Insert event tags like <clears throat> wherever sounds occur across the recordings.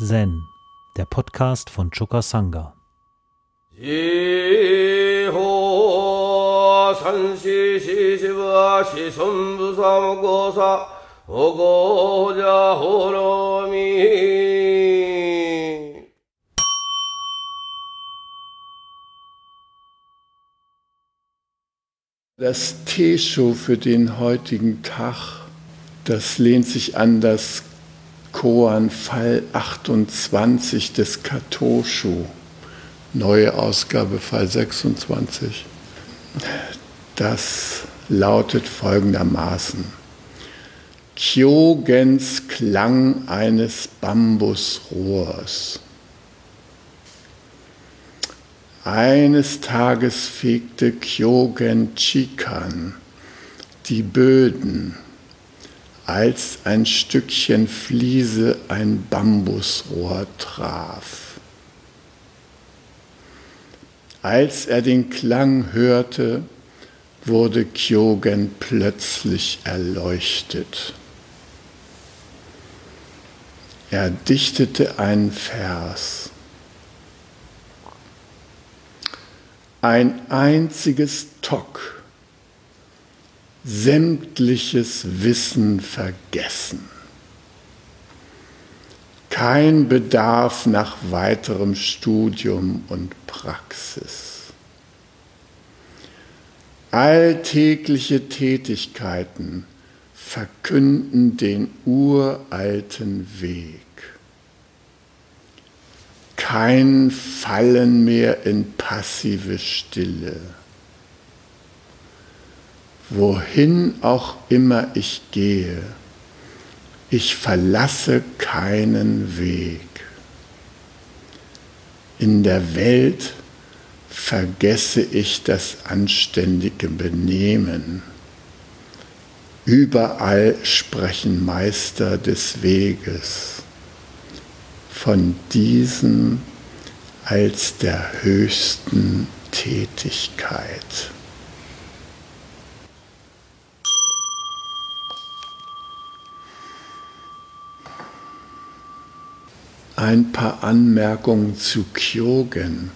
Zen, der Podcast von Choka Sangha. Das Tesho für den heutigen Tag, das lehnt sich an das Koan Fall 28 des Katoshu, neue Ausgabe Fall 26. Das lautet folgendermaßen. Kyogens Klang eines Bambusrohrs. Eines Tages fegte Kyogen Chikan die Böden als ein Stückchen Fliese ein Bambusrohr traf. Als er den Klang hörte, wurde Kyogen plötzlich erleuchtet. Er dichtete einen Vers. Ein einziges Tok sämtliches Wissen vergessen. Kein Bedarf nach weiterem Studium und Praxis. Alltägliche Tätigkeiten verkünden den uralten Weg. Kein Fallen mehr in passive Stille wohin auch immer ich gehe, ich verlasse keinen Weg. In der Welt vergesse ich das anständige Benehmen. Überall sprechen Meister des Weges von diesem als der höchsten Tätigkeit. Ein paar Anmerkungen zu Kyogen.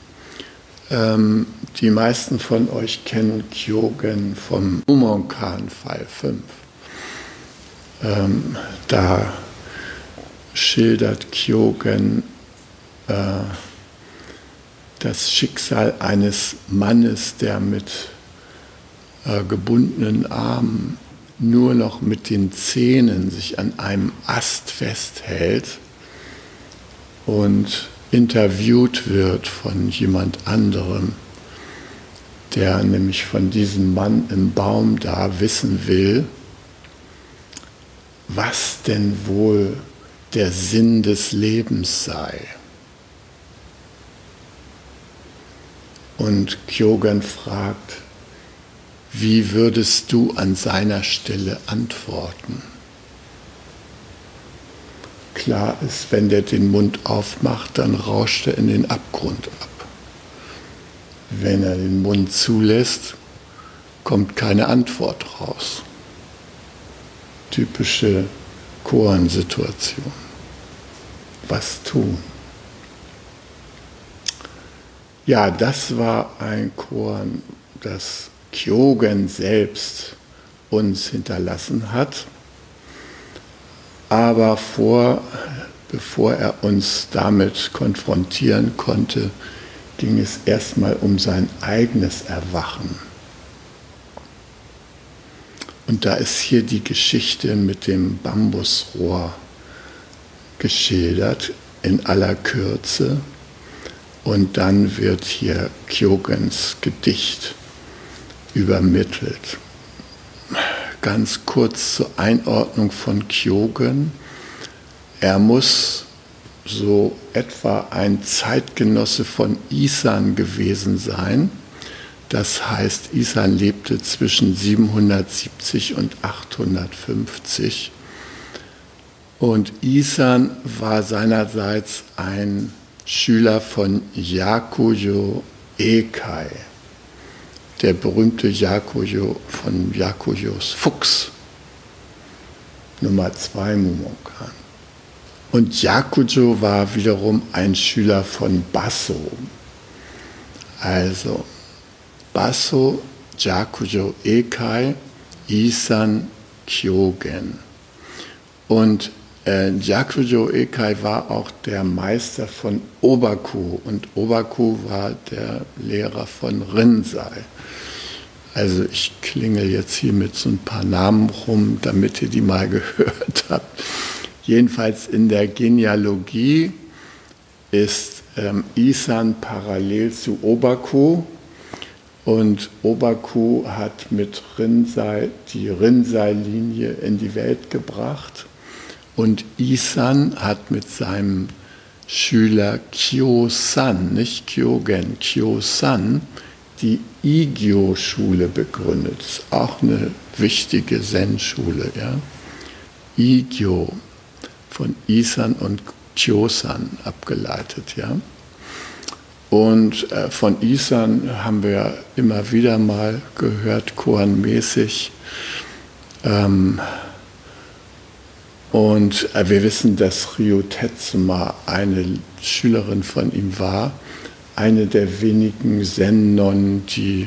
Ähm, die meisten von euch kennen Kyogen vom Umonkan Fall 5. Ähm, da schildert Kyogen äh, das Schicksal eines Mannes, der mit äh, gebundenen Armen nur noch mit den Zähnen sich an einem Ast festhält und interviewt wird von jemand anderem, der nämlich von diesem Mann im Baum da wissen will, was denn wohl der Sinn des Lebens sei. Und Kyogen fragt, wie würdest du an seiner Stelle antworten? Klar ist, wenn der den Mund aufmacht, dann rauscht er in den Abgrund ab. Wenn er den Mund zulässt, kommt keine Antwort raus. Typische Koan-Situation. Was tun? Ja, das war ein Koan, das Kyogen selbst uns hinterlassen hat. Aber vor, bevor er uns damit konfrontieren konnte, ging es erstmal um sein eigenes Erwachen. Und da ist hier die Geschichte mit dem Bambusrohr geschildert in aller Kürze. Und dann wird hier Kyogens Gedicht übermittelt ganz kurz zur Einordnung von Kyogen. Er muss so etwa ein Zeitgenosse von Isan gewesen sein. Das heißt, Isan lebte zwischen 770 und 850. Und Isan war seinerseits ein Schüler von Yakuyo Ekai der berühmte Yakuyo von Yakuyos Fuchs, Nummer zwei Mumonkan. Und Yakujo war wiederum ein Schüler von Basso. Also Basso, Yakujo Ekai, Isan Kyogen. Und äh, Yakujo Ekai war auch der Meister von Obaku und Obaku war der Lehrer von Rinzai. Also ich klingel jetzt hier mit so ein paar Namen rum, damit ihr die mal <laughs> gehört habt. Jedenfalls in der Genealogie ist ähm, Isan parallel zu Obaku und Obaku hat mit Rinzai die Rinzai-Linie in die Welt gebracht und Isan hat mit seinem Schüler Kyo-san, nicht Kyogen, Kyo-san, die Igyo-Schule begründet. Das ist auch eine wichtige Zen-Schule. Ja? Igyo, von Isan und Kyosan abgeleitet. Ja? Und äh, von Isan haben wir immer wieder mal gehört, koanmäßig. Ähm, und äh, wir wissen, dass Ryo Tetsuma eine Schülerin von ihm war, eine der wenigen Zen-Nonnen, die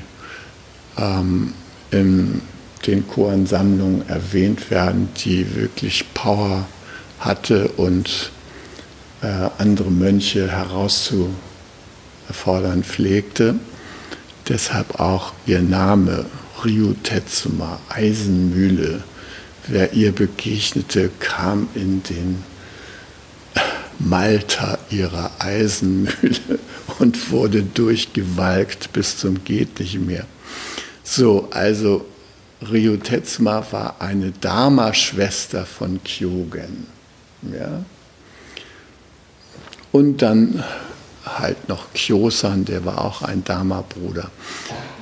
ähm, in den Koan-Sammlungen erwähnt werden, die wirklich Power hatte und äh, andere Mönche herauszufordern pflegte. Deshalb auch ihr Name Ryu Tetsuma, Eisenmühle. Wer ihr begegnete, kam in den Malter ihrer Eisenmühle <laughs> und wurde durchgewalkt bis zum geht nicht mehr. So, also Ryu Tetsuma war eine Dharma-Schwester von Kyogen. Ja? Und dann halt noch Kyosan, der war auch ein Dharma-Bruder.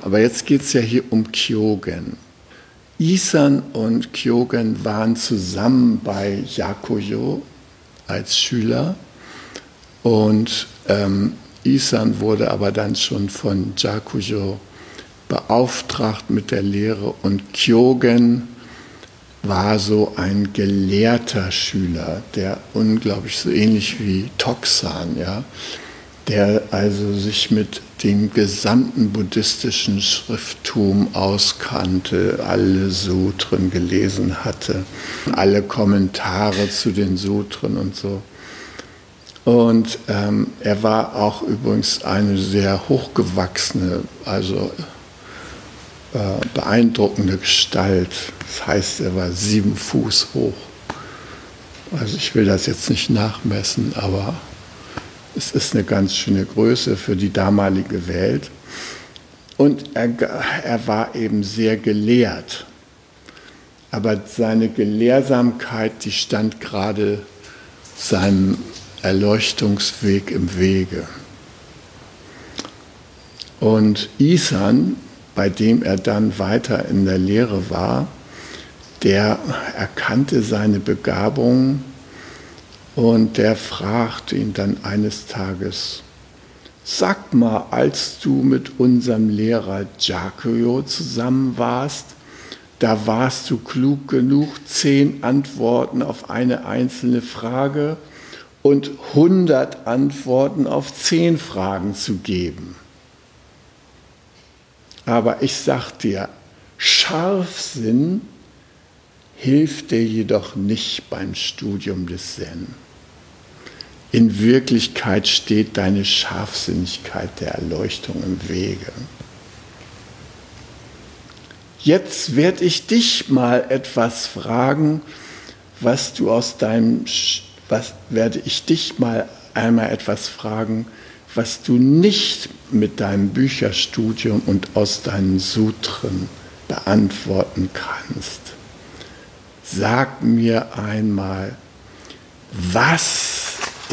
Aber jetzt geht es ja hier um Kyogen. Isan und Kyogen waren zusammen bei Yakuyo als Schüler. Und ähm, Isan wurde aber dann schon von Jakujo beauftragt mit der Lehre. Und Kyogen war so ein gelehrter Schüler, der unglaublich so ähnlich wie Toxan, ja, der also sich mit dem gesamten buddhistischen Schrifttum auskannte, alle Sutren gelesen hatte, alle Kommentare zu den Sutren und so. Und ähm, er war auch übrigens eine sehr hochgewachsene, also äh, beeindruckende Gestalt. Das heißt, er war sieben Fuß hoch. Also ich will das jetzt nicht nachmessen, aber es ist eine ganz schöne Größe für die damalige Welt. Und er, er war eben sehr gelehrt. Aber seine Gelehrsamkeit, die stand gerade seinem Erleuchtungsweg im Wege. Und Isan, bei dem er dann weiter in der Lehre war, der erkannte seine Begabung und der fragte ihn dann eines Tages, sag mal, als du mit unserem Lehrer Giacomo zusammen warst, da warst du klug genug, zehn Antworten auf eine einzelne Frage und 100 Antworten auf 10 Fragen zu geben. Aber ich sag dir, Scharfsinn hilft dir jedoch nicht beim Studium des Zen. In Wirklichkeit steht deine Scharfsinnigkeit der Erleuchtung im Wege. Jetzt werde ich dich mal etwas fragen, was du aus deinem was, werde ich dich mal einmal etwas fragen, was du nicht mit deinem Bücherstudium und aus deinen Sutren beantworten kannst. Sag mir einmal, was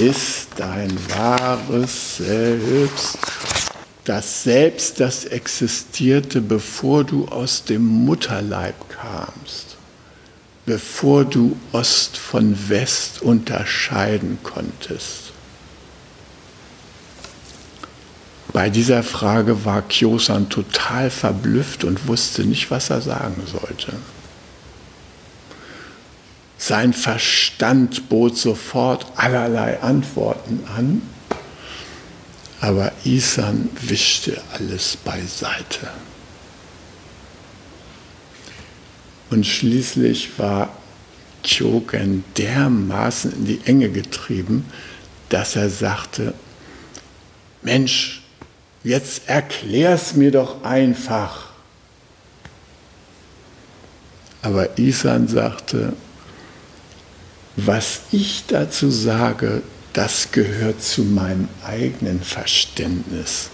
ist dein wahres Selbst? Das Selbst, das existierte, bevor du aus dem Mutterleib kamst bevor du Ost von West unterscheiden konntest? Bei dieser Frage war Kyosan total verblüfft und wusste nicht, was er sagen sollte. Sein Verstand bot sofort allerlei Antworten an, aber Isan wischte alles beiseite. Und schließlich war Kyogen dermaßen in die Enge getrieben, dass er sagte, Mensch, jetzt erklär's mir doch einfach. Aber Isan sagte, was ich dazu sage, das gehört zu meinem eigenen Verständnis.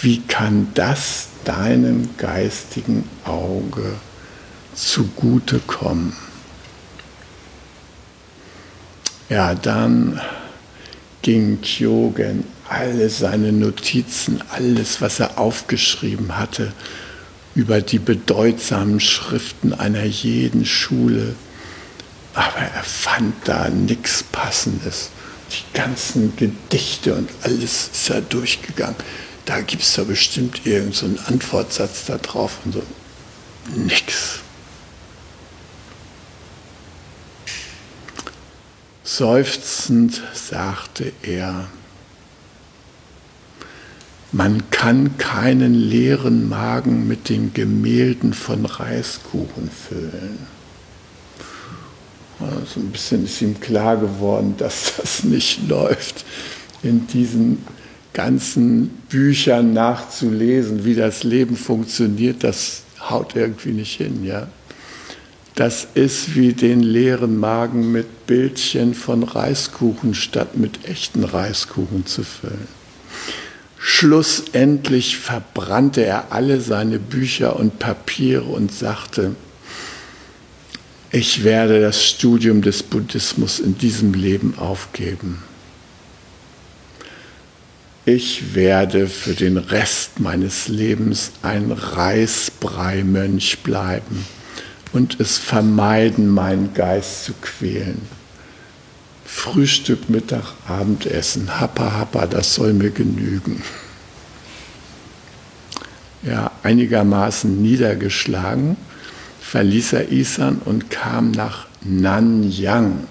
Wie kann das deinem geistigen Auge zugutekommen? Ja, dann ging Kyogen alle seine Notizen, alles, was er aufgeschrieben hatte, über die bedeutsamen Schriften einer jeden Schule. Aber er fand da nichts Passendes. Die ganzen Gedichte und alles ist er durchgegangen. Da gibt es da bestimmt irgendeinen so Antwortsatz da drauf und so. Nix. Seufzend sagte er, man kann keinen leeren Magen mit den Gemälden von Reiskuchen füllen. Also ein bisschen ist ihm klar geworden, dass das nicht <laughs> läuft, in diesen ganzen Büchern nachzulesen, wie das Leben funktioniert, das haut irgendwie nicht hin, ja. Das ist wie den leeren Magen mit Bildchen von Reiskuchen statt mit echten Reiskuchen zu füllen. Schlussendlich verbrannte er alle seine Bücher und Papiere und sagte, ich werde das Studium des Buddhismus in diesem Leben aufgeben. Ich werde für den Rest meines Lebens ein Reisbreimönch bleiben und es vermeiden, meinen Geist zu quälen. Frühstück, Mittag, Abendessen, happa, happa, das soll mir genügen. Ja, einigermaßen niedergeschlagen verließ er Isan und kam nach Nanyang.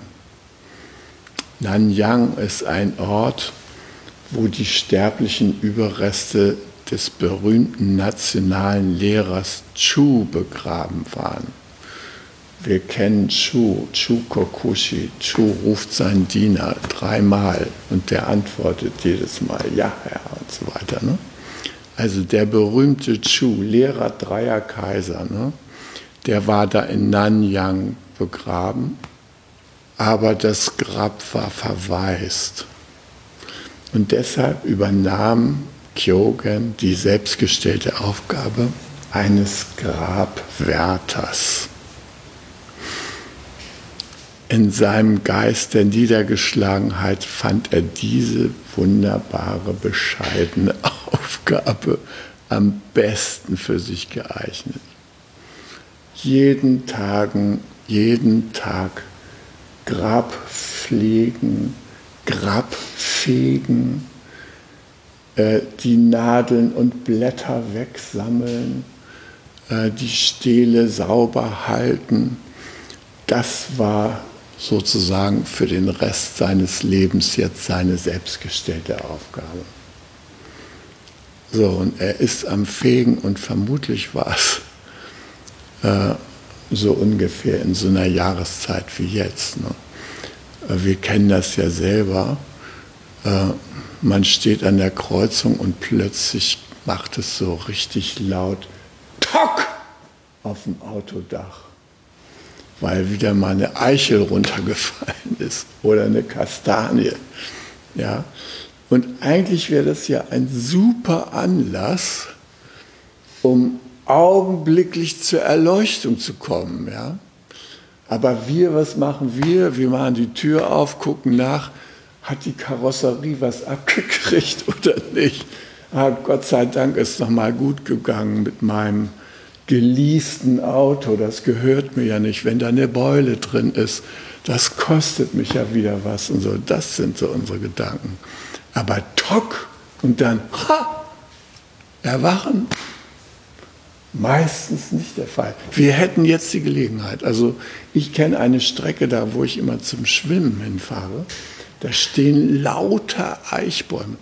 Nanyang ist ein Ort, wo die sterblichen Überreste des berühmten nationalen Lehrers Chu begraben waren. Wir kennen Chu, Chu Kokushi. Chu ruft seinen Diener dreimal und der antwortet jedes Mal, ja, Herr, und so weiter. Ne? Also der berühmte Chu, Lehrer dreier Kaiser, ne? Der war da in Nanyang begraben, aber das Grab war verwaist. Und deshalb übernahm Kyogen die selbstgestellte Aufgabe eines Grabwärters in seinem Geist der Niedergeschlagenheit fand er diese wunderbare, bescheidene <laughs> Aufgabe am besten für sich geeignet. Jeden Tagen, jeden Tag Grab pflegen, Grab fegen, äh, die Nadeln und Blätter wegsammeln, äh, die Stele sauber halten. Das war sozusagen für den Rest seines Lebens jetzt seine selbstgestellte Aufgabe. So, und er ist am Fegen und vermutlich war es äh, so ungefähr in so einer Jahreszeit wie jetzt. Ne? Äh, wir kennen das ja selber. Äh, man steht an der Kreuzung und plötzlich macht es so richtig laut Tock auf dem Autodach weil wieder mal eine Eichel runtergefallen ist oder eine Kastanie. Ja? Und eigentlich wäre das ja ein super Anlass, um augenblicklich zur Erleuchtung zu kommen. Ja? Aber wir, was machen wir? Wir machen die Tür auf, gucken nach, hat die Karosserie was abgekriegt <laughs> oder nicht? Ah, Gott sei Dank ist noch mal gut gegangen mit meinem geleasten Auto, das gehört mir ja nicht, wenn da eine Beule drin ist, das kostet mich ja wieder was und so. Das sind so unsere Gedanken. Aber Tock und dann, ha, erwachen. Meistens nicht der Fall. Wir hätten jetzt die Gelegenheit. Also ich kenne eine Strecke da, wo ich immer zum Schwimmen hinfahre. Da stehen lauter Eichbäume.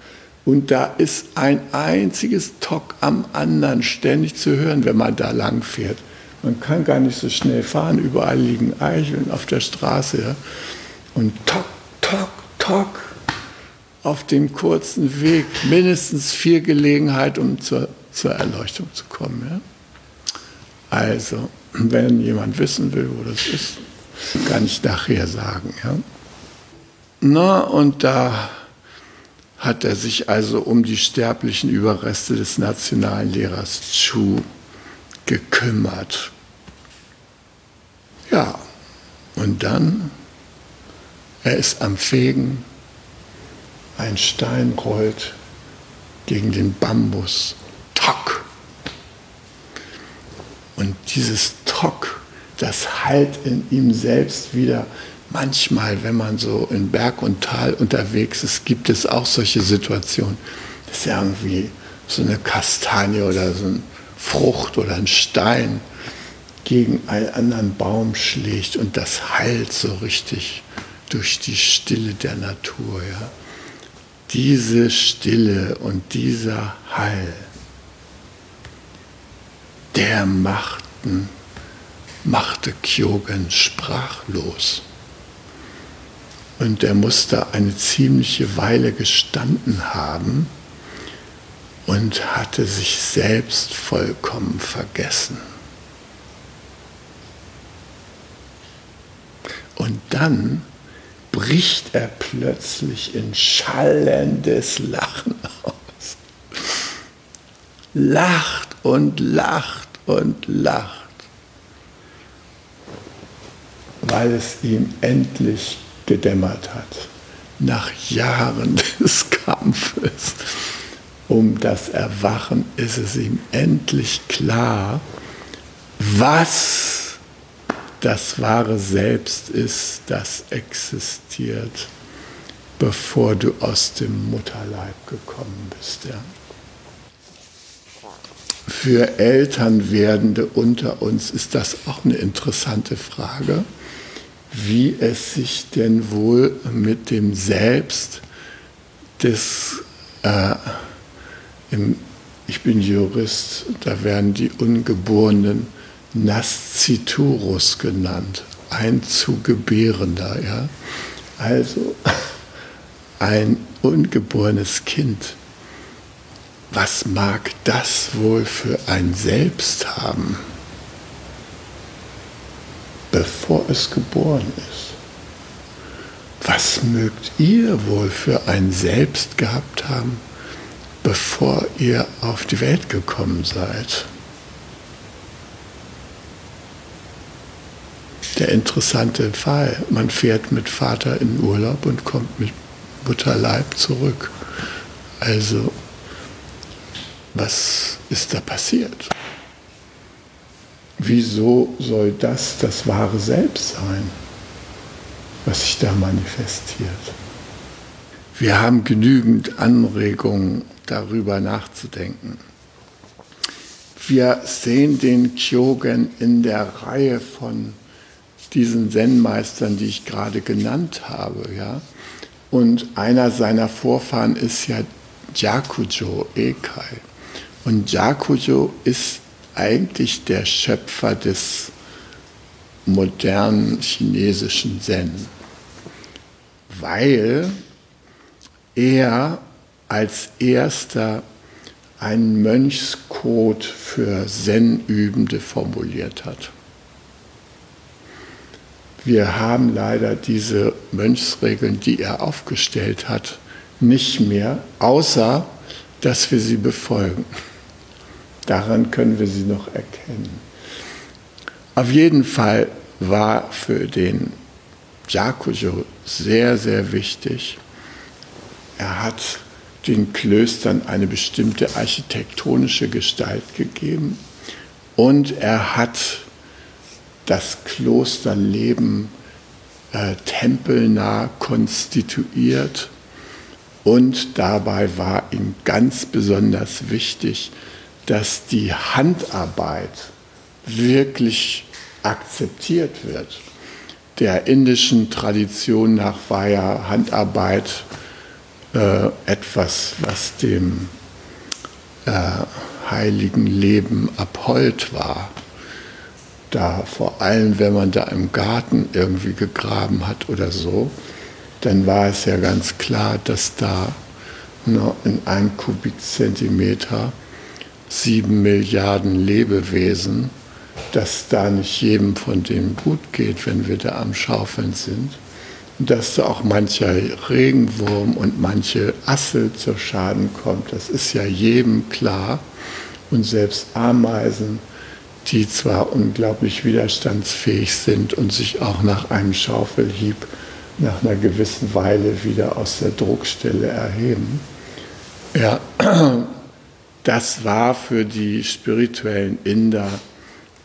Und da ist ein einziges Tock am anderen ständig zu hören, wenn man da lang fährt. Man kann gar nicht so schnell fahren. Überall liegen Eicheln auf der Straße. Ja. Und Tock, Tock, Tock auf dem kurzen Weg. Mindestens vier Gelegenheiten, um zur, zur Erleuchtung zu kommen. Ja. Also, wenn jemand wissen will, wo das ist, kann ich nachher sagen. Ja. Na, und da hat er sich also um die sterblichen Überreste des nationalen Lehrers Chu gekümmert. Ja, und dann, er ist am Fegen, ein Stein rollt gegen den Bambus. Tock! Und dieses Tock, das halt in ihm selbst wieder. Manchmal, wenn man so in Berg und Tal unterwegs ist, gibt es auch solche Situationen, dass irgendwie so eine Kastanie oder so eine Frucht oder ein Stein gegen einen anderen Baum schlägt und das heilt so richtig durch die Stille der Natur. Ja. Diese Stille und dieser Heil der machten, machte Kyogen sprachlos. Und er musste eine ziemliche Weile gestanden haben und hatte sich selbst vollkommen vergessen. Und dann bricht er plötzlich in schallendes Lachen aus. Lacht und lacht und lacht, weil es ihm endlich gedämmert hat, nach Jahren <laughs> des Kampfes um das Erwachen ist es ihm endlich klar, was das wahre Selbst ist, das existiert, bevor du aus dem Mutterleib gekommen bist. Ja für Elternwerdende unter uns ist das auch eine interessante Frage, wie es sich denn wohl mit dem Selbst des, äh, im, ich bin Jurist, da werden die Ungeborenen Nasciturus genannt, ein zu Gebärender, ja. Also <laughs> ein ungeborenes Kind was mag das wohl für ein Selbst haben, bevor es geboren ist? Was mögt ihr wohl für ein Selbst gehabt haben, bevor ihr auf die Welt gekommen seid? Der interessante Fall, man fährt mit Vater in Urlaub und kommt mit Mutterleib zurück. Also was ist da passiert? Wieso soll das das wahre Selbst sein, was sich da manifestiert? Wir haben genügend Anregungen, darüber nachzudenken. Wir sehen den Kyogen in der Reihe von diesen Zen-Meistern, die ich gerade genannt habe. Ja? Und einer seiner Vorfahren ist ja Jakujo Ekai. Und Jakujo ist eigentlich der Schöpfer des modernen chinesischen Zen, weil er als erster einen Mönchscode für Zen-Übende formuliert hat. Wir haben leider diese Mönchsregeln, die er aufgestellt hat, nicht mehr, außer dass wir sie befolgen. Daran können wir sie noch erkennen. Auf jeden Fall war für den Jakujo sehr, sehr wichtig, er hat den Klöstern eine bestimmte architektonische Gestalt gegeben und er hat das Klosterleben äh, tempelnah konstituiert und dabei war ihm ganz besonders wichtig, dass die Handarbeit wirklich akzeptiert wird. Der indischen Tradition nach war ja Handarbeit äh, etwas, was dem äh, heiligen Leben abhold war. Da vor allem, wenn man da im Garten irgendwie gegraben hat oder so, dann war es ja ganz klar, dass da nur in einem Kubikzentimeter sieben Milliarden Lebewesen, dass da nicht jedem von denen gut geht, wenn wir da am Schaufeln sind. Und dass da auch mancher Regenwurm und manche Assel zu Schaden kommt, das ist ja jedem klar. Und selbst Ameisen, die zwar unglaublich widerstandsfähig sind und sich auch nach einem Schaufelhieb nach einer gewissen Weile wieder aus der Druckstelle erheben. Ja, <clears throat> das war für die spirituellen Inder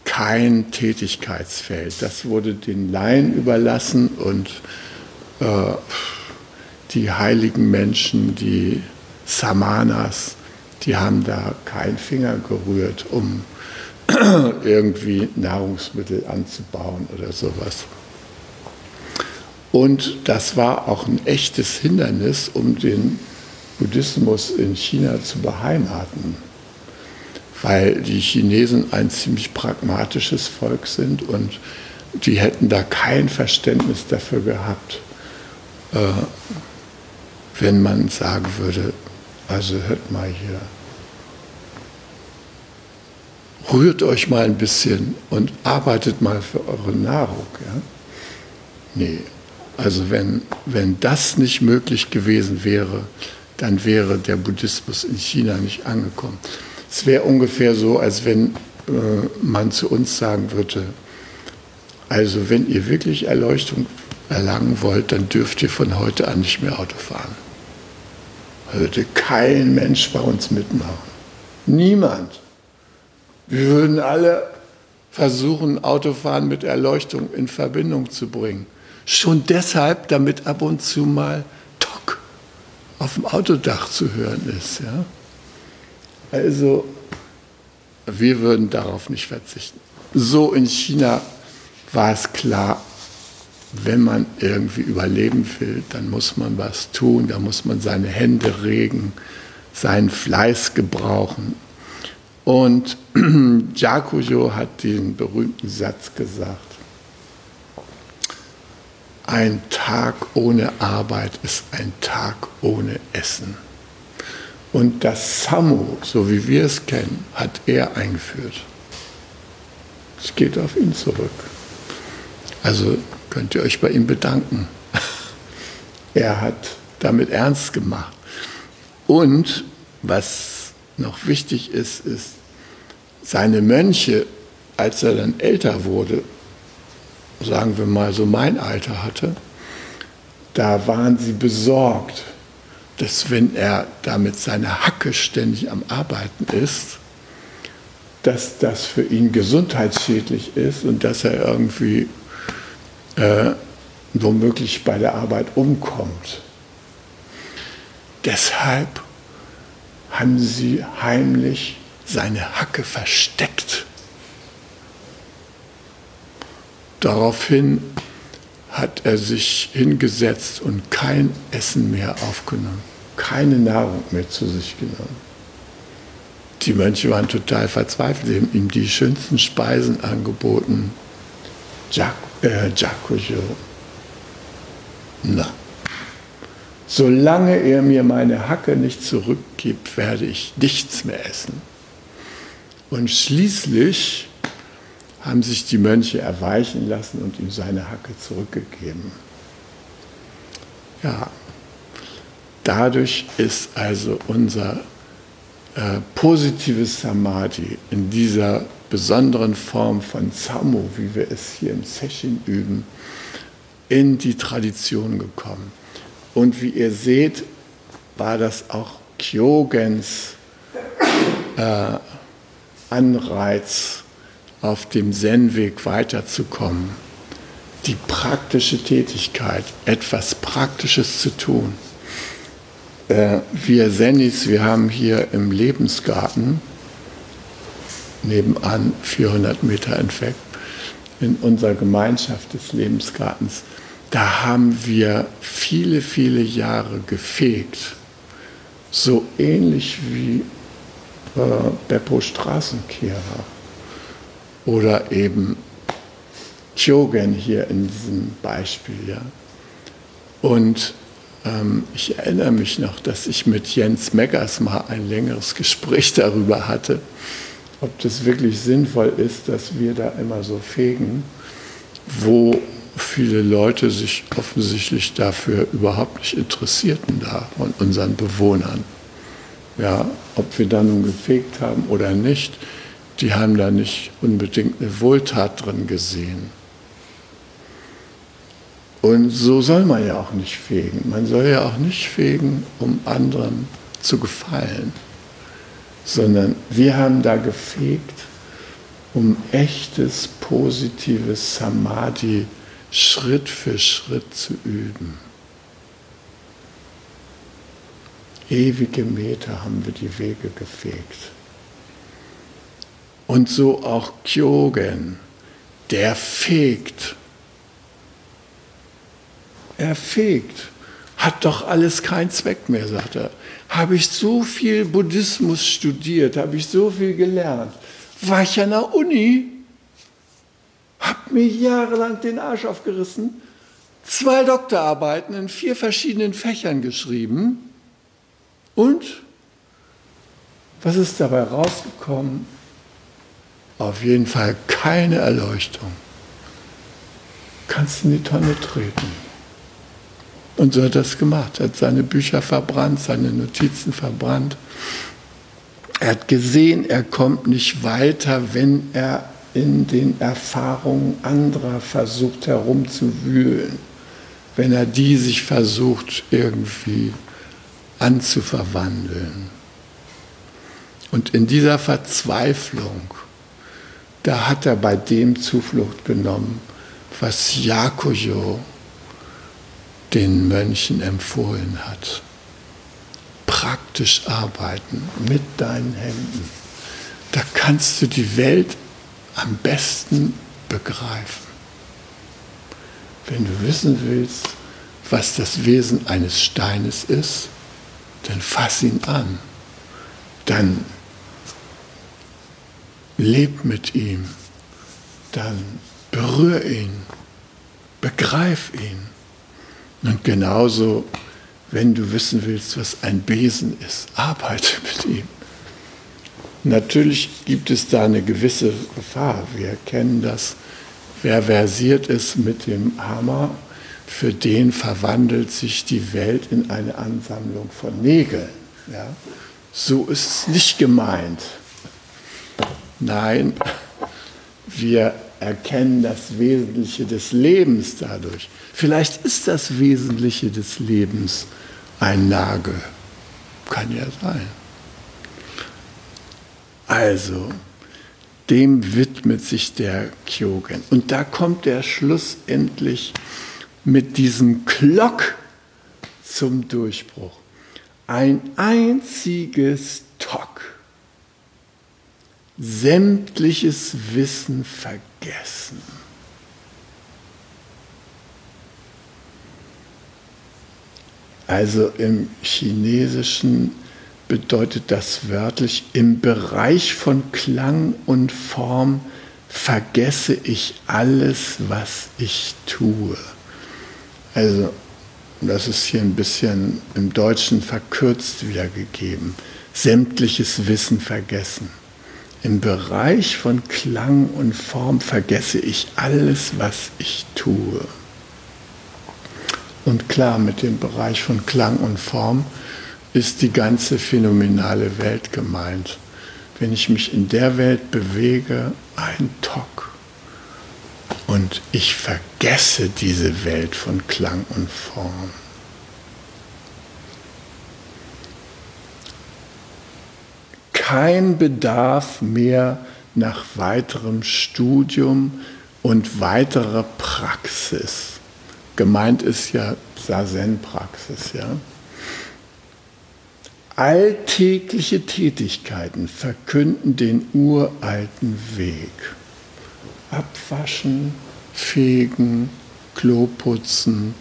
kein Tätigkeitsfeld. Das wurde den Laien überlassen und äh, die heiligen Menschen, die Samanas, die haben da keinen Finger gerührt, um <clears throat> irgendwie Nahrungsmittel anzubauen oder sowas. Und das war auch ein echtes Hindernis, um den Buddhismus in China zu beheimaten, weil die Chinesen ein ziemlich pragmatisches Volk sind und die hätten da kein Verständnis dafür gehabt, äh, wenn man sagen würde, also hört mal hier, rührt euch mal ein bisschen und arbeitet mal für eure Nahrung. Ja? Nee, also wenn, wenn das nicht möglich gewesen wäre, dann wäre der Buddhismus in China nicht angekommen. Es wäre ungefähr so, als wenn äh, man zu uns sagen würde, also wenn ihr wirklich Erleuchtung erlangen wollt, dann dürft ihr von heute an nicht mehr Auto fahren. Würde kein Mensch bei uns mitmachen. Niemand. Wir würden alle versuchen, Autofahren mit Erleuchtung in Verbindung zu bringen. Schon deshalb, damit ab und zu mal auf dem Autodach zu hören ist. Ja? Also, wir würden darauf nicht verzichten. So in China war es klar, wenn man irgendwie überleben will, dann muss man was tun, da muss man seine Hände regen, seinen Fleiß gebrauchen. Und <clears throat> Jakujo hat den berühmten Satz gesagt, ein Tag ohne Arbeit ist ein Tag ohne Essen. Und das Samu, so wie wir es kennen, hat er eingeführt. Es geht auf ihn zurück. Also könnt ihr euch bei ihm bedanken. <laughs> Er hat damit ernst gemacht. Und was noch wichtig ist, ist, seine Mönche, als er dann älter wurde, sagen wir mal so mein Alter hatte, da waren sie besorgt, dass wenn er da mit seiner Hacke ständig am Arbeiten ist, dass das für ihn gesundheitsschädlich ist und dass er irgendwie äh, womöglich bei der Arbeit umkommt. Deshalb haben sie heimlich seine Hacke versteckt Daraufhin hat er sich hingesetzt und kein Essen mehr aufgenommen, keine Nahrung mehr zu sich genommen. Die Mönche waren total verzweifelt, sie haben ihm die schönsten Speisen angeboten. Jakujo. Äh, Na, solange er mir meine Hacke nicht zurückgibt, werde ich nichts mehr essen. Und schließlich haben sich die Mönche erweichen lassen und ihm seine Hacke zurückgegeben. Ja, dadurch ist also unser äh, positives Samadhi in dieser besonderen Form von Samu, wie wir es hier im Session üben, in die Tradition gekommen. Und wie ihr seht, war das auch Kyogens äh, Anreiz, auf dem Zen-Weg weiterzukommen, die praktische Tätigkeit, etwas Praktisches zu tun. Äh, wir Zenis, wir haben hier im Lebensgarten nebenan, 400 Meter entfernt, in unserer Gemeinschaft des Lebensgartens, da haben wir viele, viele Jahre gefegt. So ähnlich wie äh, Beppo Straßenkehrer oder eben Kyogen hier in diesem Beispiel. Ja. Und ähm, ich erinnere mich noch, dass ich mit Jens Meggers mal ein längeres Gespräch <laughs> darüber hatte, ob das wirklich sinnvoll ist, dass wir da immer so fegen, wo viele Leute sich offensichtlich dafür überhaupt nicht interessierten da von unseren Bewohnern. Ja, ob wir da nun gefegt haben oder nicht, die haben da nicht unbedingt eine Wohltat drin gesehen. Und so soll man ja auch nicht fegen. Man soll ja auch nicht fegen, um anderen zu gefallen, sondern wir haben da gefegt, um echtes, positives Samadhi Schritt für Schritt zu üben. Ewige Meter haben wir die Wege gefegt. Und so auch Kyogen, der fegt er fegt. Hat doch alles keinen Zweck mehr, sagt er. Habe ich so viel Buddhismus studiert, habe ich so viel gelernt. War ich an der Uni, habe mir jahrelang den Arsch aufgerissen, zwei Doktorarbeiten in vier verschiedenen Fächern geschrieben und was ist dabei rausgekommen? Auf jeden Fall keine Erleuchtung. Kannst in die Tonne treten. Und so hat er es gemacht. Er hat seine Bücher verbrannt, seine Notizen verbrannt. Er hat gesehen, er kommt nicht weiter, wenn er in den Erfahrungen anderer versucht herumzuwühlen, wenn er die sich versucht irgendwie anzuverwandeln. Und in dieser Verzweiflung, da hat er bei dem Zuflucht genommen, was Jakojo den Mönchen empfohlen hat. Praktisch arbeiten mit deinen Händen. Da kannst du die Welt am besten begreifen. Wenn du wissen willst, was das Wesen eines Steines ist, dann fass ihn an. Dann leb mit ihm. Dann berühr ihn. Begreif ihn. Und genauso, wenn du wissen willst, was ein Besen ist, arbeite <laughs> mit ihm. Natürlich gibt es da eine gewisse Gefahr. Wir kennen das. Wer versiert ist mit dem Hammer, für den verwandelt sich die Welt in eine Ansammlung von Nägeln. Ja? So ist es nicht gemeint. Nein, wir erkennen das Wesentliche des Lebens dadurch. Vielleicht ist das Wesentliche des Lebens ein Nagel. Kann ja sein. Also, dem widmet sich der Kyogen. Und da kommt der schlussendlich mit diesem Klock zum Durchbruch. Ein einziges Tok sämtliches Wissen vergessen. Also im Chinesischen bedeutet das wörtlich, im Bereich von Klang und Form vergesse ich alles, was ich tue. Also das ist hier ein bisschen im Deutschen verkürzt wiedergegeben. Sämtliches Wissen vergessen. Im Bereich von Klang und Form vergesse ich alles, was ich tue. Und klar, mit dem Bereich von Klang und Form ist die ganze phänomenale Welt gemeint. Wenn ich mich in der Welt bewege, ein Tok. Und ich vergesse diese Welt von Klang und Form. Kein Bedarf mehr nach weiterem Studium und weiterer Praxis. Gemeint ist ja Sazen-Praxis, ja. Alltägliche Tätigkeiten verkünden den uralten Weg. Abwaschen, fegen, Klo putzen,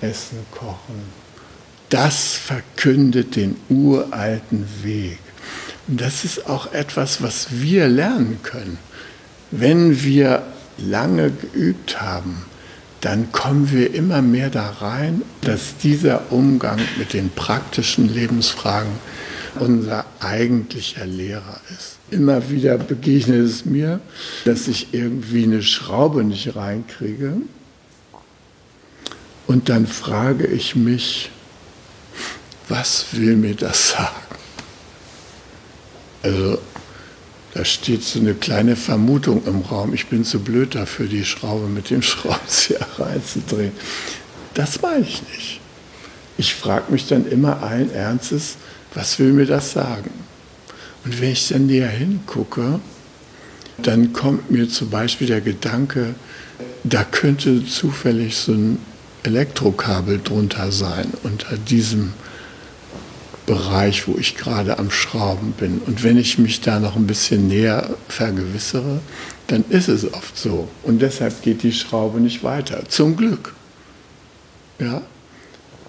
Essen kochen. Das verkündet den uralten Weg. Das ist auch etwas, was wir lernen können. Wenn wir lange geübt haben, dann kommen wir immer mehr da rein, dass dieser Umgang mit den praktischen Lebensfragen unser eigentlicher Lehrer ist. Immer wieder begegnet es mir, dass ich irgendwie eine Schraube nicht reinkriege. Und dann frage ich mich, was will mir das sagen? Also da steht so eine kleine Vermutung im Raum. Ich bin zu blöd dafür, die Schraube mit dem <laughs> Schraubenzieher reinzudrehen. Das meine ich nicht. Ich frage mich dann immer allen Ernstes, was will mir das sagen? Und wenn ich dann näher hingucke, dann kommt mir zum Beispiel der Gedanke, da könnte zufällig so ein Elektrokabel drunter sein unter diesem Bereich, wo ich gerade am Schrauben bin. Und wenn ich mich da noch ein bisschen näher vergewissere, dann ist es oft so. Und deshalb geht die Schraube nicht weiter. Zum Glück. Ja?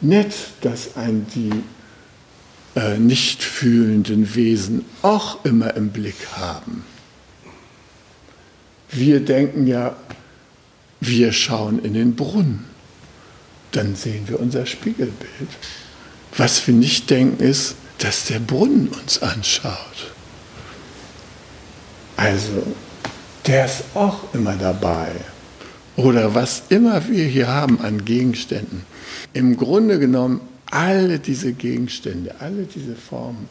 Nett, dass ein die äh, nicht fühlenden Wesen auch immer im Blick haben. Wir denken ja, wir schauen in den Brunnen. Dann sehen wir unser Spiegelbild. Was wir nicht denken ist, dass der Brunnen uns anschaut. Also, der ist auch immer dabei. Oder was immer wir hier haben an Gegenständen. Im Grunde genommen, alle diese Gegenstände, alle diese Formen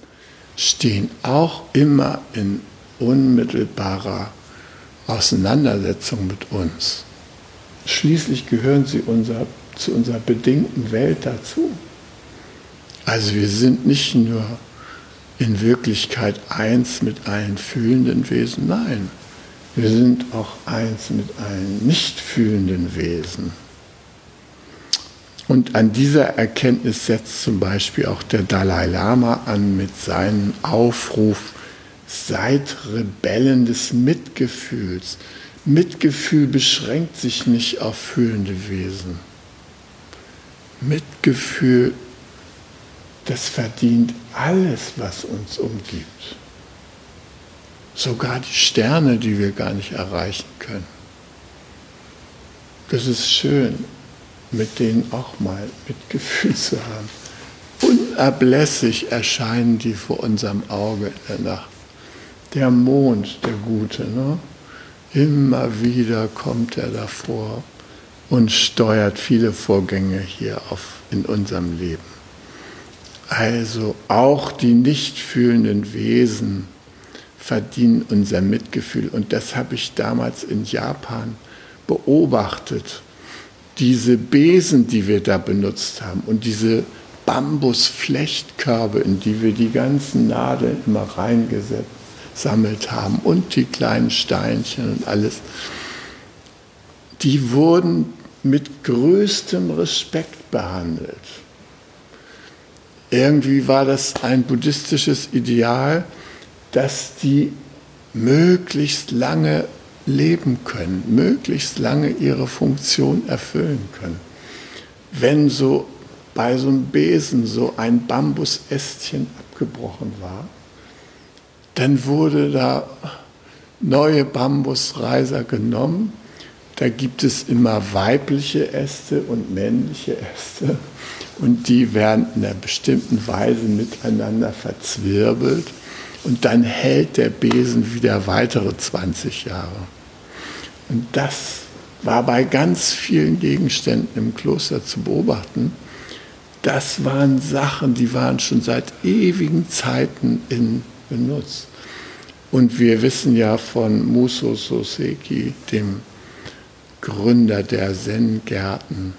stehen auch immer in unmittelbarer Auseinandersetzung mit uns. Schließlich gehören sie unser, zu unserer bedingten Welt dazu. Also wir sind nicht nur in Wirklichkeit eins mit allen fühlenden Wesen, nein, wir sind auch eins mit allen nicht fühlenden Wesen. Und an dieser Erkenntnis setzt zum Beispiel auch der Dalai Lama an mit seinem Aufruf, seid Rebellen des Mitgefühls. Mitgefühl beschränkt sich nicht auf fühlende Wesen. Mitgefühl das verdient alles, was uns umgibt. Sogar die Sterne, die wir gar nicht erreichen können. Das ist schön, mit denen auch mal Mitgefühl zu haben. Unablässig erscheinen die vor unserem Auge in der Nacht. Der Mond, der Gute, ne? immer wieder kommt er davor und steuert viele Vorgänge hier auf, in unserem Leben. Also auch die nicht fühlenden Wesen verdienen unser Mitgefühl. Und das habe ich damals in Japan beobachtet. Diese Besen, die wir da benutzt haben und diese Bambusflechtkörbe, in die wir die ganzen Nadeln immer reingesammelt haben und die kleinen Steinchen und alles, die wurden mit größtem Respekt behandelt. Irgendwie war das ein buddhistisches Ideal, dass die möglichst lange leben können, möglichst lange ihre Funktion erfüllen können. Wenn so bei so einem Besen so ein Bambusästchen abgebrochen war, dann wurde da neue Bambusreiser genommen. Da gibt es immer weibliche Äste und männliche Äste und die werden in einer bestimmten Weise miteinander verzwirbelt und dann hält der Besen wieder weitere 20 Jahre. Und das war bei ganz vielen Gegenständen im Kloster zu beobachten. Das waren Sachen, die waren schon seit ewigen Zeiten in Benutz. Und wir wissen ja von Muso Soseki, dem Gründer der Zen-Gärten,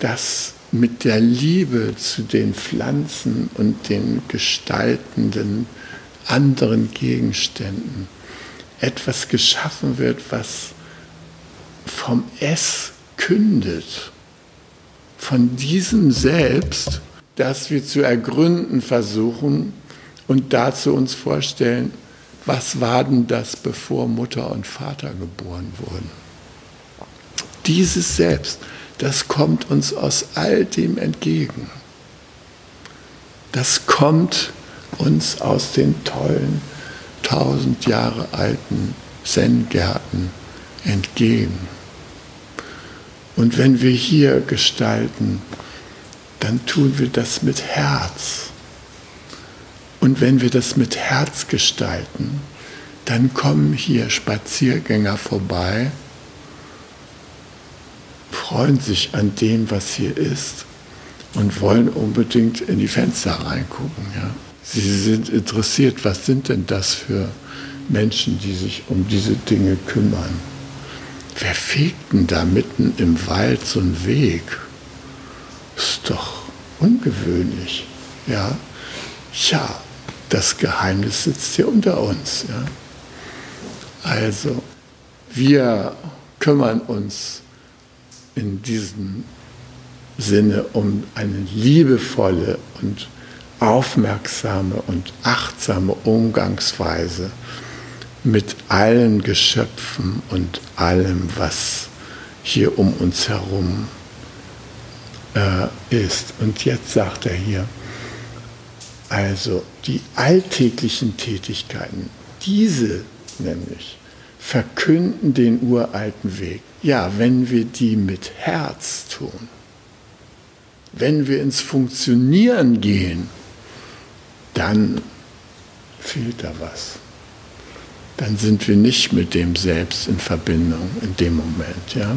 dass mit der Liebe zu den Pflanzen und den gestaltenden anderen Gegenständen etwas geschaffen wird, was vom Es kündet, von diesem Selbst, dass wir zu ergründen versuchen und dazu uns vorstellen, was war denn das, bevor Mutter und Vater geboren wurden? Dieses Selbst, das kommt uns aus all dem entgegen. Das kommt uns aus den tollen, tausend Jahre alten Zen-Gärten entgegen. Und wenn wir hier gestalten, dann tun wir das mit Herz. Und wenn wir das mit Herz gestalten, dann kommen hier Spaziergänger vorbei, freuen sich an dem, was hier ist und wollen unbedingt in die Fenster reingucken. Ja. Sie sind interessiert, was sind denn das für Menschen, die sich um diese Dinge kümmern. Wer fegt denn da mitten im Wald so einen Weg? Ist doch ungewöhnlich. Ja, ja das Geheimnis sitzt hier unter uns. Ja. Also, wir kümmern uns in diesem Sinne um eine liebevolle und aufmerksame und achtsame Umgangsweise mit allen Geschöpfen und allem, was hier um uns herum äh, ist. Und jetzt sagt er hier, also die alltäglichen Tätigkeiten, diese nämlich, verkünden den uralten Weg. Ja, wenn wir die mit Herz tun, wenn wir ins Funktionieren gehen, dann fehlt da was. Dann sind wir nicht mit dem Selbst in Verbindung in dem Moment. Ja?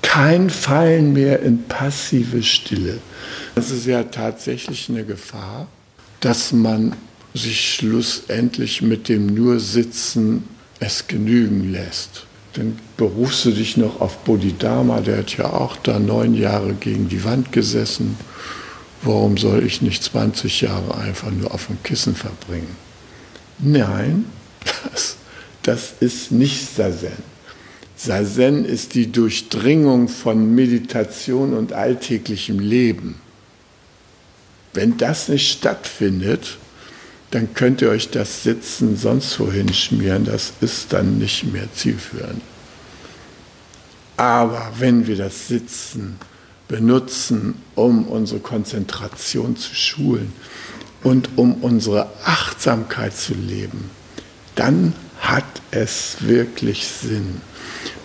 Kein Fallen mehr in passive Stille. Das ist ja tatsächlich eine Gefahr, dass man sich schlussendlich mit dem nur Sitzen es genügen lässt. Dann berufst du dich noch auf Bodhidharma, der hat ja auch da neun Jahre gegen die Wand gesessen warum soll ich nicht 20 Jahre einfach nur auf dem Kissen verbringen? Nein, <laughs> das, das ist nicht Sazen. Sazen ist die Durchdringung von Meditation und alltäglichem Leben. Wenn das nicht stattfindet, dann könnt ihr euch das Sitzen sonst wohin schmieren, das ist dann nicht mehr zielführend. Aber wenn wir das Sitzen benutzen, um unsere Konzentration zu schulen und um unsere Achtsamkeit zu leben, dann hat es wirklich Sinn.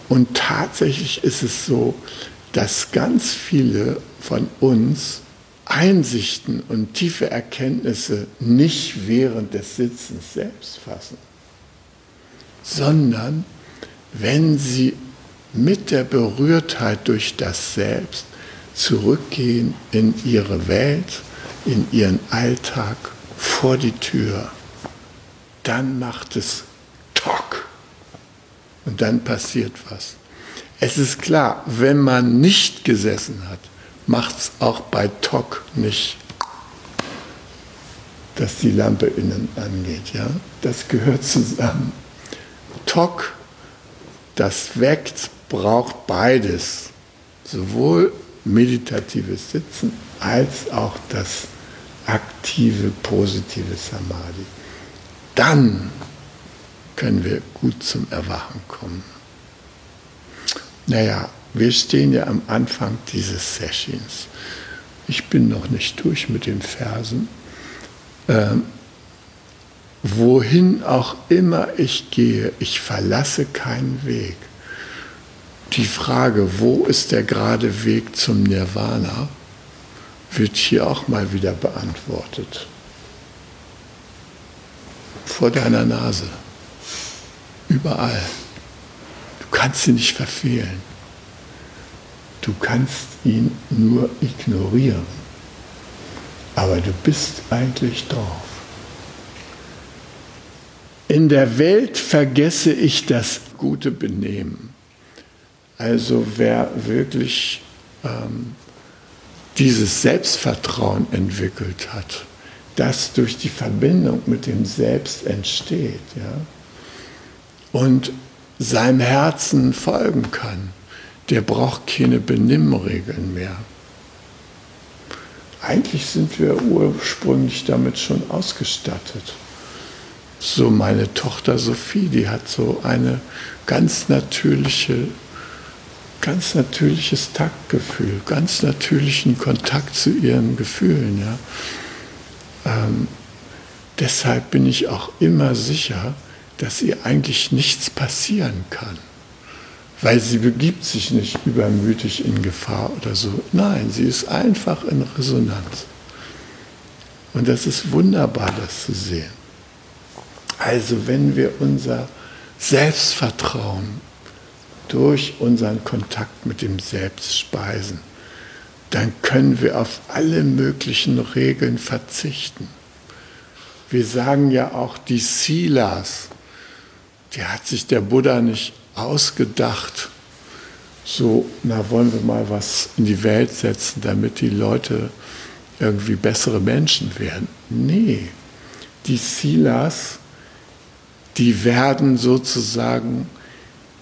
Und tatsächlich ist es so, dass ganz viele von uns Einsichten und tiefe Erkenntnisse nicht während des Sitzens selbst fassen, sondern wenn sie mit der Berührtheit durch das Selbst zurückgehen in ihre Welt, in ihren Alltag, vor die Tür. Dann macht es Tock. Und dann passiert was. Es ist klar, wenn man nicht gesessen hat, macht es auch bei Tock nicht, dass die Lampe innen angeht. Ja? Das gehört zusammen. Tock, das weckt, braucht beides. Sowohl meditatives Sitzen als auch das aktive, positive Samadhi. Dann können wir gut zum Erwachen kommen. Naja, wir stehen ja am Anfang dieses Sessions. Ich bin noch nicht durch mit den Versen. Ähm, wohin auch immer ich gehe, ich verlasse keinen Weg die Frage, wo ist der gerade Weg zum Nirvana, wird hier auch mal wieder beantwortet. Vor deiner Nase. Überall. Du kannst ihn nicht verfehlen. Du kannst ihn nur ignorieren. Aber du bist eigentlich drauf. In der Welt vergesse ich das gute Benehmen. Also wer wirklich ähm, dieses Selbstvertrauen entwickelt hat, das durch die Verbindung mit dem Selbst entsteht, ja, und seinem Herzen folgen kann, der braucht keine Benimmregeln mehr. eigentlich sind wir ursprünglich damit schon ausgestattet. So meine Tochter Sophie, die hat so eine ganz natürliche, ganz natürliches Taktgefühl, ganz natürlichen Kontakt zu ihren Gefühlen. Ja. Ähm, deshalb bin ich auch immer sicher, dass ihr eigentlich nichts passieren kann. Weil sie begibt sich nicht übermütig in Gefahr oder so. Nein, sie ist einfach in Resonanz. Und das ist wunderbar, das zu sehen. Also wenn wir unser Selbstvertrauen durch unseren Kontakt mit dem Selbst speisen, dann können wir auf alle möglichen Regeln verzichten. Wir sagen ja auch die Silas, die hat sich der Buddha nicht ausgedacht, so, na wollen wir mal was in die Welt setzen, damit die Leute irgendwie bessere Menschen werden. Nee, die Silas, die werden sozusagen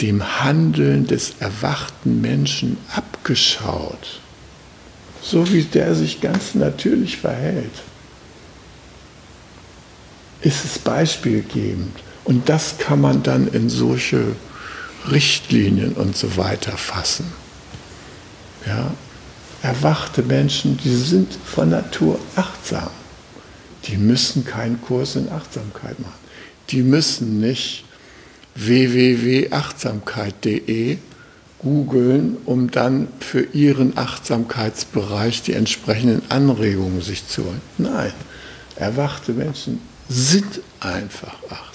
dem Handeln des erwachten Menschen abgeschaut, so wie der sich ganz natürlich verhält. Ist es beispielgebend. Und das kann man dann in solche Richtlinien und so weiter fassen. Ja, erwachte Menschen, die sind von Natur achtsam. Die müssen keinen Kurs in Achtsamkeit machen. Die müssen nicht www.achtsamkeit.de googeln, um dann für ihren Achtsamkeitsbereich die entsprechenden Anregungen sich zu holen. Nein, erwachte Menschen sind einfach achtsam.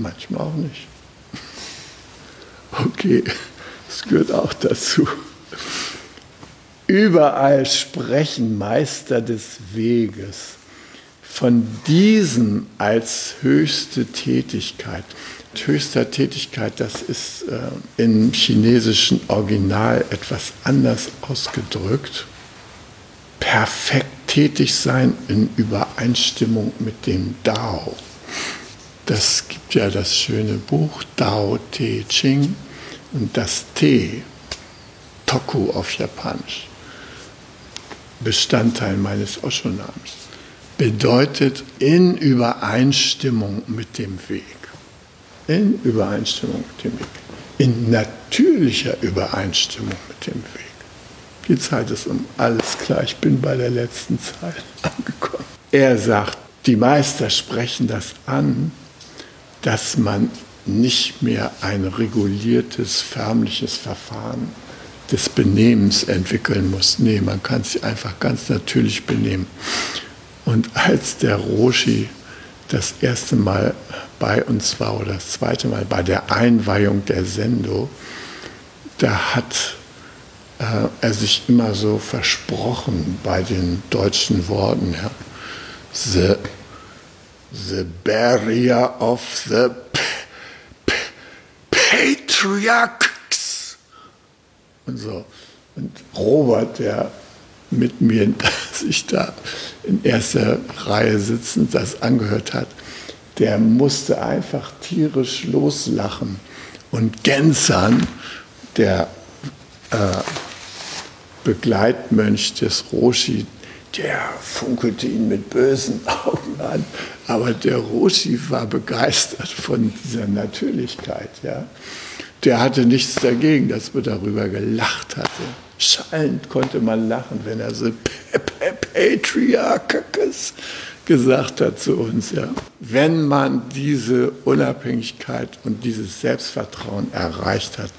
Manchmal auch nicht. Okay, das gehört auch dazu. Überall sprechen Meister des Weges von diesem als höchste Tätigkeit. Höchster Tätigkeit, das ist äh, im chinesischen Original etwas anders ausgedrückt. Perfekt tätig sein in Übereinstimmung mit dem Dao. Das gibt ja das schöne Buch Dao Te Ching und das Te, Toku auf Japanisch, Bestandteil meines Osho-Namens, bedeutet in Übereinstimmung mit dem Weg. In Übereinstimmung mit dem Weg. In natürlicher Übereinstimmung mit dem Weg. Die Zeit ist um alles klar, ich bin bei der letzten Zeit <laughs> angekommen. Er sagt, die Meister sprechen das an, dass man nicht mehr ein reguliertes, förmliches Verfahren des Benehmens entwickeln muss. Nee, man kann sich einfach ganz natürlich benehmen. Und als der Roshi das erste Mal bei uns war oder das zweite Mal bei der Einweihung der Sendo, da hat äh, er sich immer so versprochen bei den deutschen Worten. Ja. The the barrier of the patriarchs. Und so. Und Robert, der mit mir <laughs> sich da in erster Reihe sitzend das angehört hat, der musste einfach tierisch loslachen. Und Gensern, der äh, Begleitmönch des Roshi, der funkelte ihn mit bösen <laughs> Augen an. Aber der Roshi war begeistert von dieser Natürlichkeit. Ja. Der hatte nichts dagegen, dass man darüber gelacht hatte. Schallend konnte man lachen, wenn er so Patriarchus gesagt hat zu uns. Ja. Wenn man diese Unabhängigkeit und dieses Selbstvertrauen erreicht hat,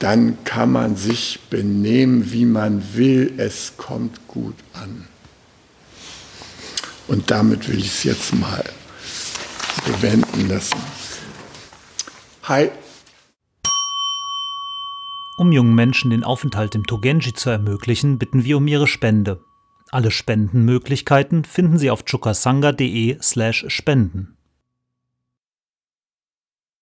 dann kann man sich benehmen, wie man will. Es kommt gut an. Und damit will ich es jetzt mal bewenden lassen. Hi. Um jungen Menschen den Aufenthalt im Togenji zu ermöglichen, bitten wir um ihre Spende. Alle Spendenmöglichkeiten finden Sie auf chukasanga.de slash spenden.